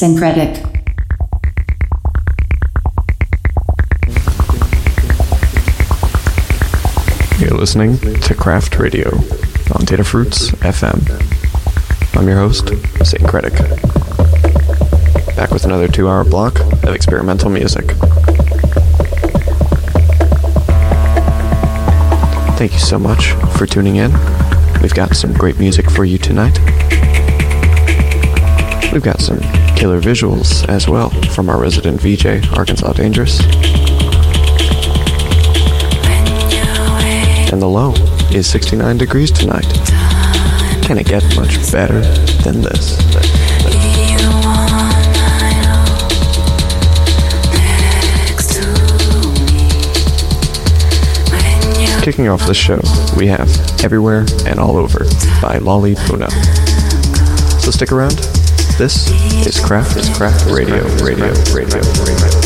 Synkretic. You're listening to Craft Radio on Datafruits FM. I'm your host, Synkretic. Back with another two hour block of experimental music. Thank you so much for tuning in. We've got some great music for you tonight. We've got some killer visuals as well from our resident VJ, Arkansas Dangerous. And the low is 69 degrees tonight. Can it get much better than this? Kicking off the show, we have Everywhere and All Over by Lolly Puna. So stick around. This. Is Craft. Is Craft Radio, Radio, Radio, Radio.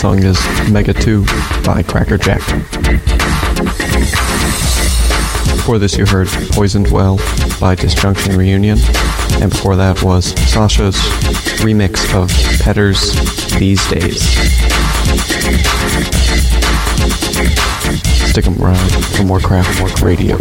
Song is Mega 2 by Crackerjack. Before this, you heard Poisoned Well by Disjunction Reunion, And before that was Sasha's remix of Petters These Days. Stick 'em around for more craft, more radio.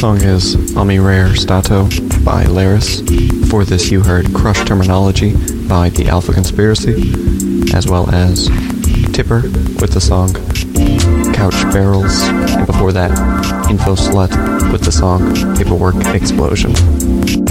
Song is Ami Rare Stato by Laris. For this, you heard Crush Terminology by The Alpha Conspiracy, as well as Tipper with the song Couch Barrels, and before that, Info Slut with the song Paperwork Explosion.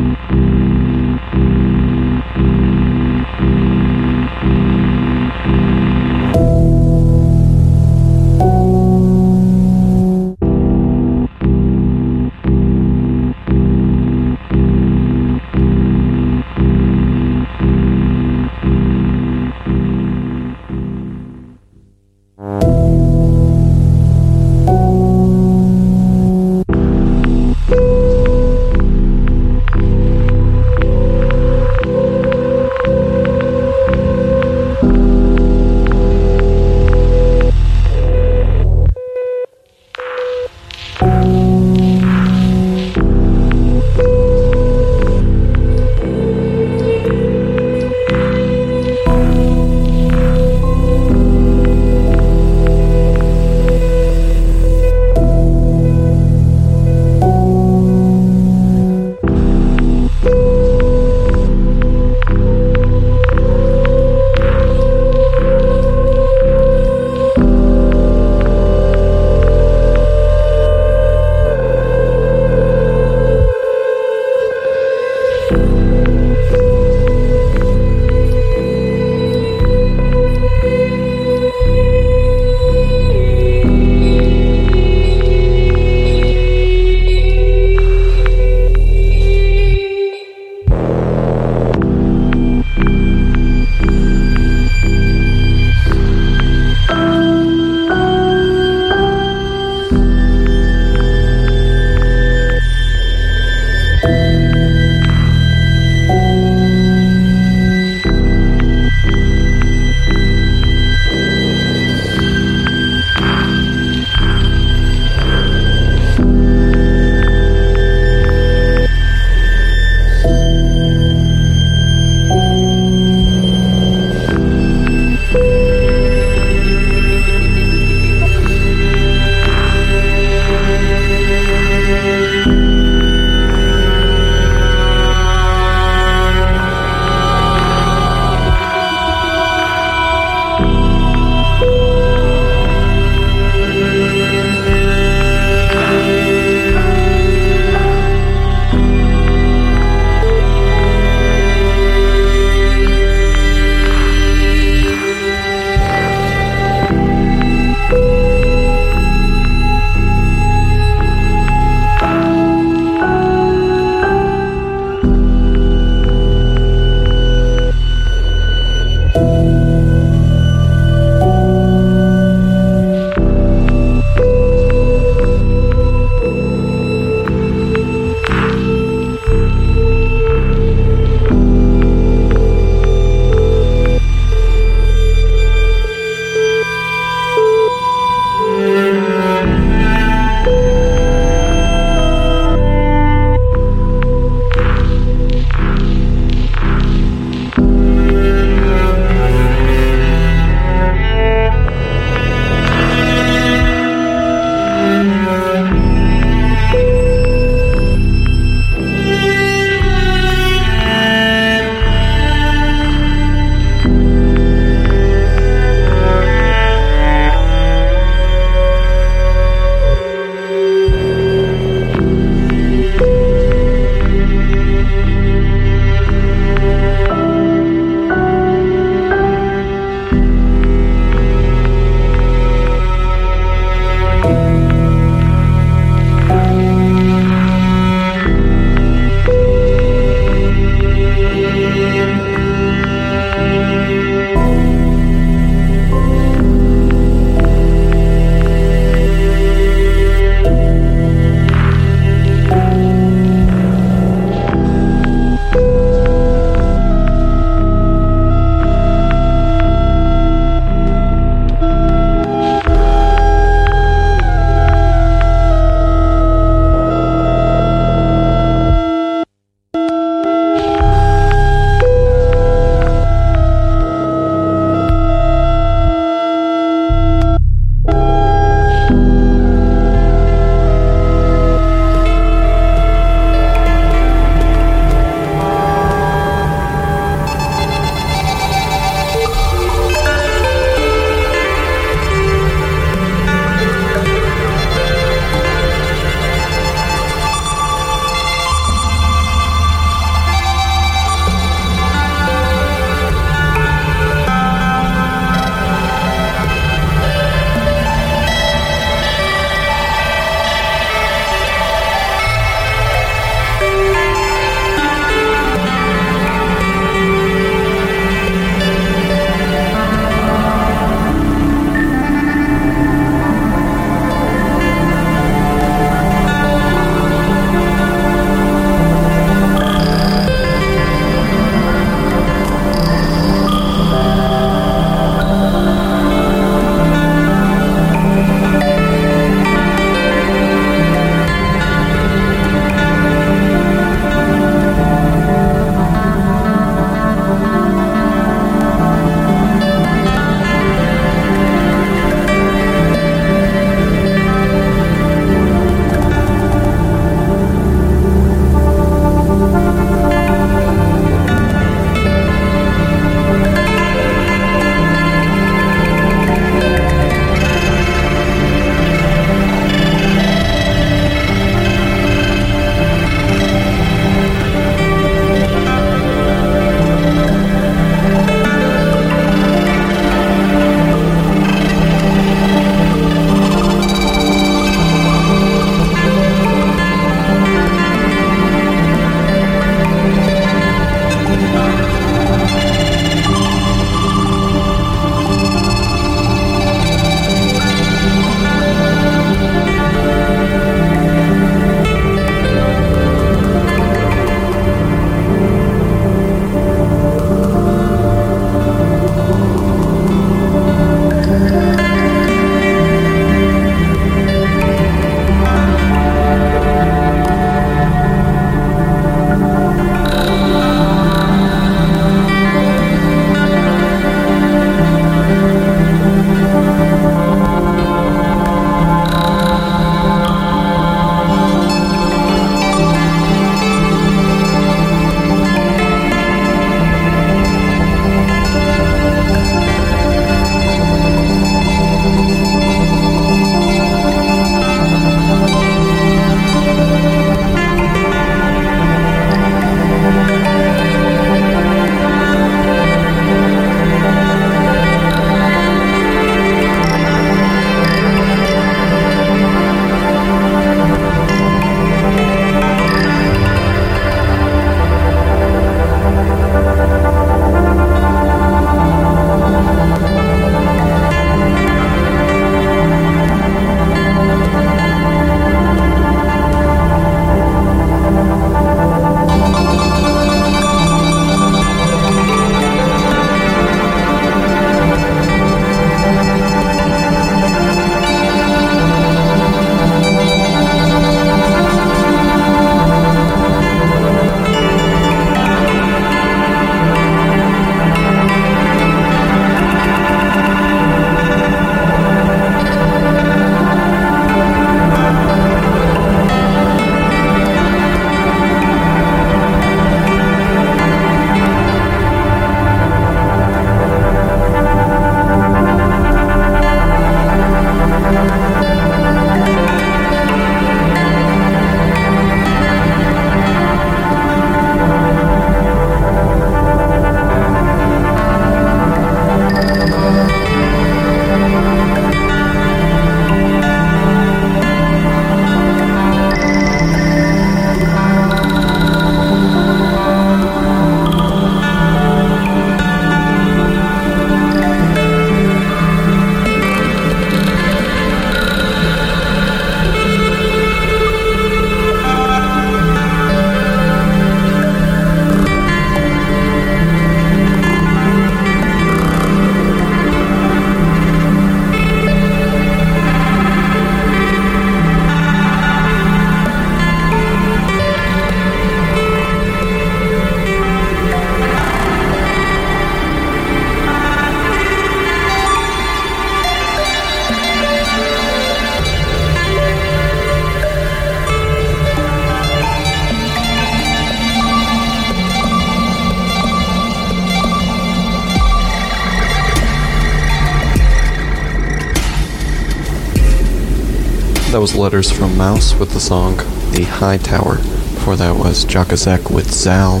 Was Letters from Mouse with the song The High Tower. Before that was Jakazek with Zal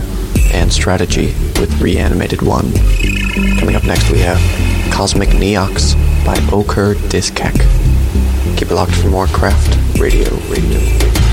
and Strategy with Reanimated One. Coming up next we have Cosmic Neox by Okur Diskek. Keep it locked for more craft radio, radio, radio.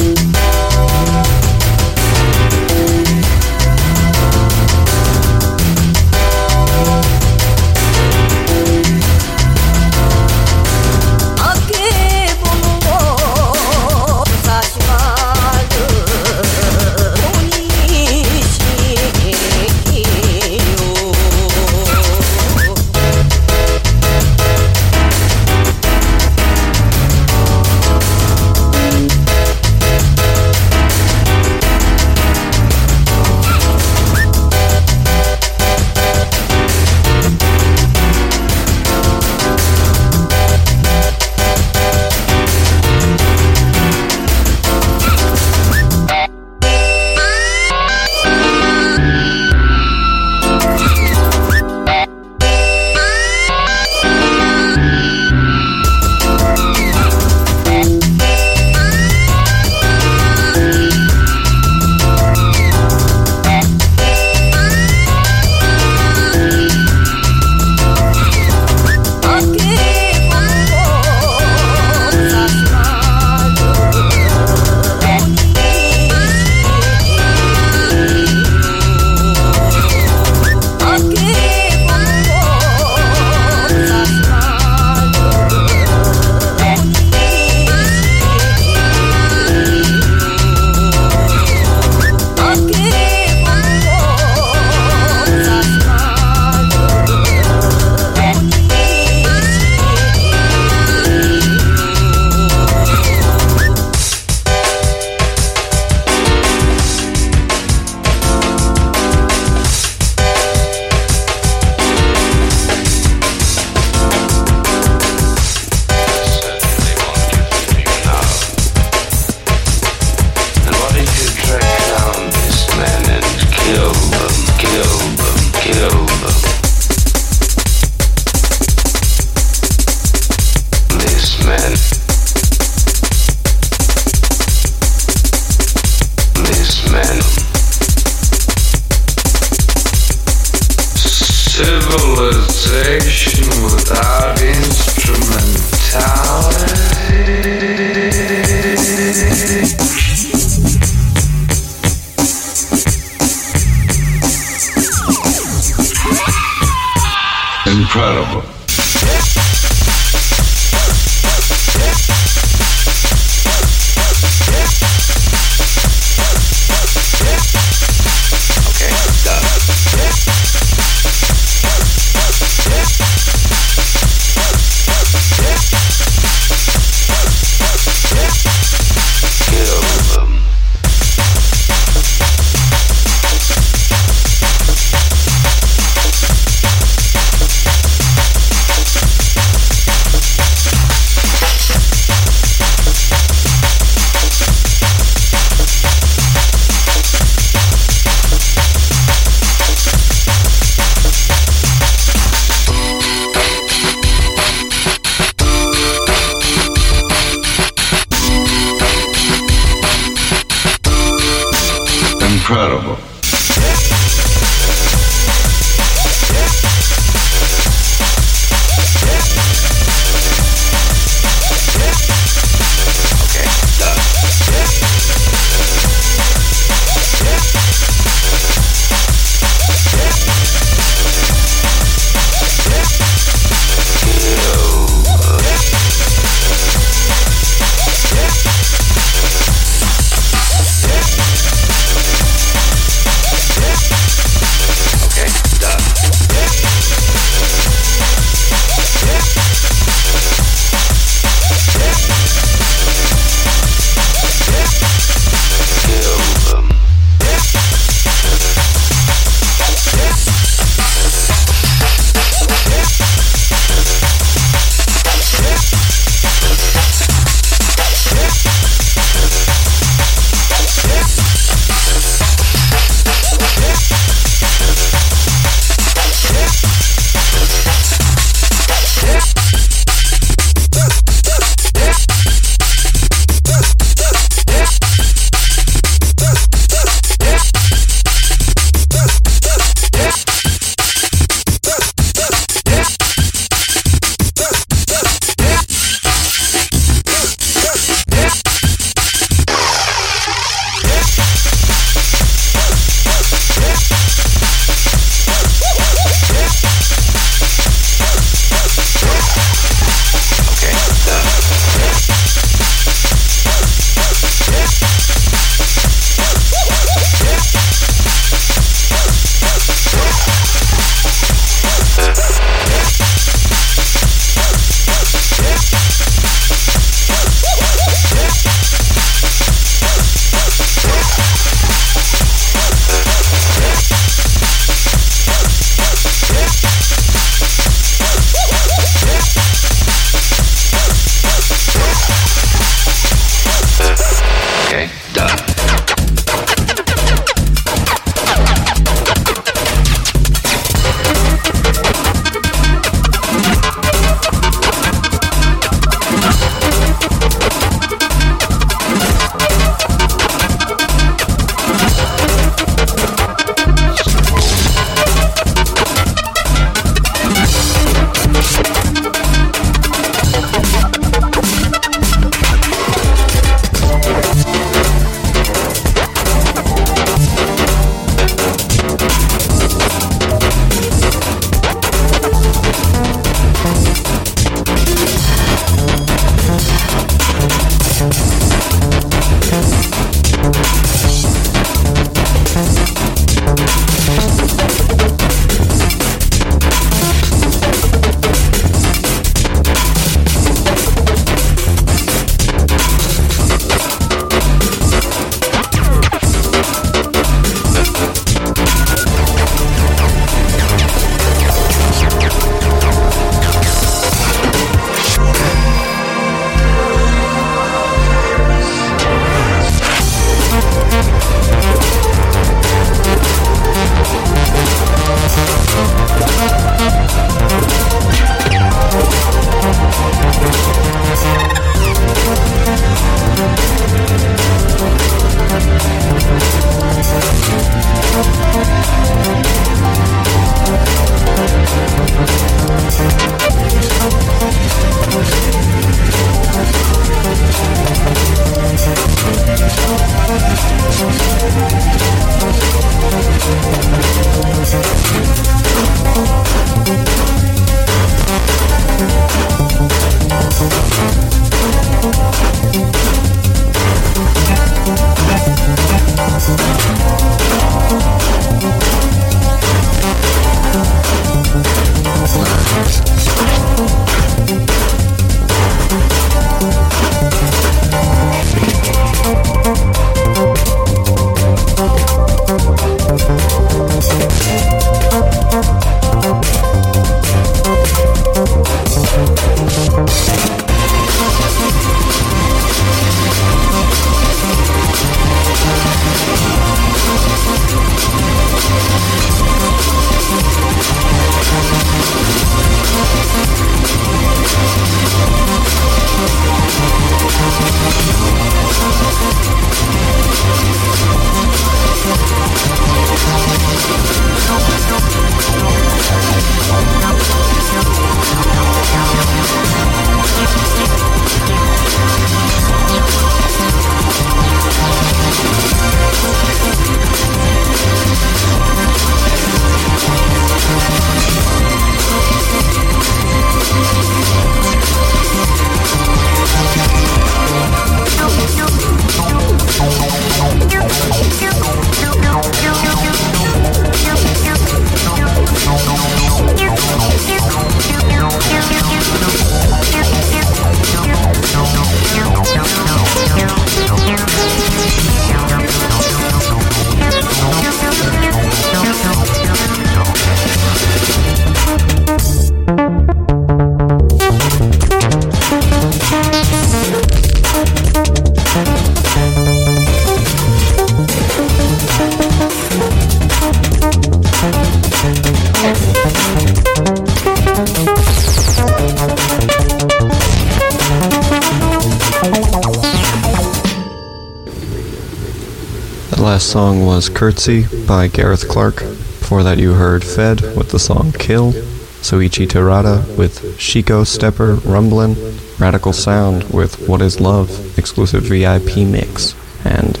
Curtsy by Gareth Clark. Before that, you heard Fed with the song Kill, Soichi Terada with Shiko Stepper Rumblin', Radical Sound with What Is Love exclusive VIP mix, and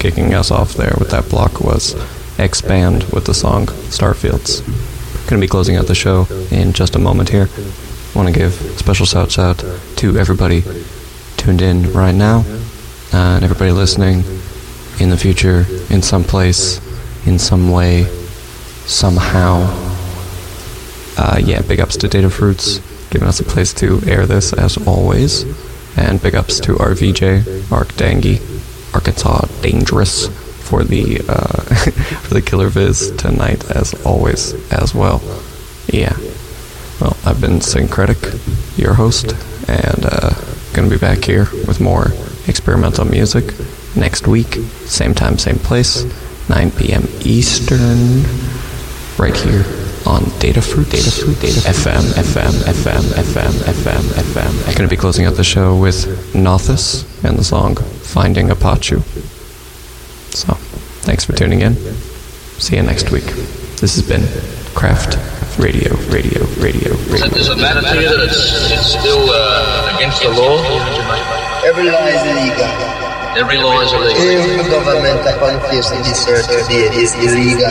kicking us off there with that block was X Band with the song Starfields. Gonna be closing out the show in just a moment here. Want to give special shouts out to everybody tuned in right now, uh, and everybody listening in the future, in some place, in some way, somehow. Uh, yeah, big ups to Datafruits, giving us a place to air this as always. And big ups to our VJ, Ark Dangy, Arkansas Dangerous, for the uh, for the Killer Viz tonight as always as well. Yeah. Well, I've been Synkretic, your host, and uh, gonna be back here with more experimental music next week, same time, same place, 9 p.m. Eastern, right here on Data Fruit, Data Fruit, Data FM, FM, FM, FM, FM, FM. I'm gonna be closing out the show with Nothus and the song Finding Apache. So, thanks for tuning in. See you next week. This has been Craft Radio, Radio, Radio, Radio. Does it matter to you that it's, it's still uh, against the law? Every law is illegal. Every law is illegal. Every government that confused this earth today is illegal.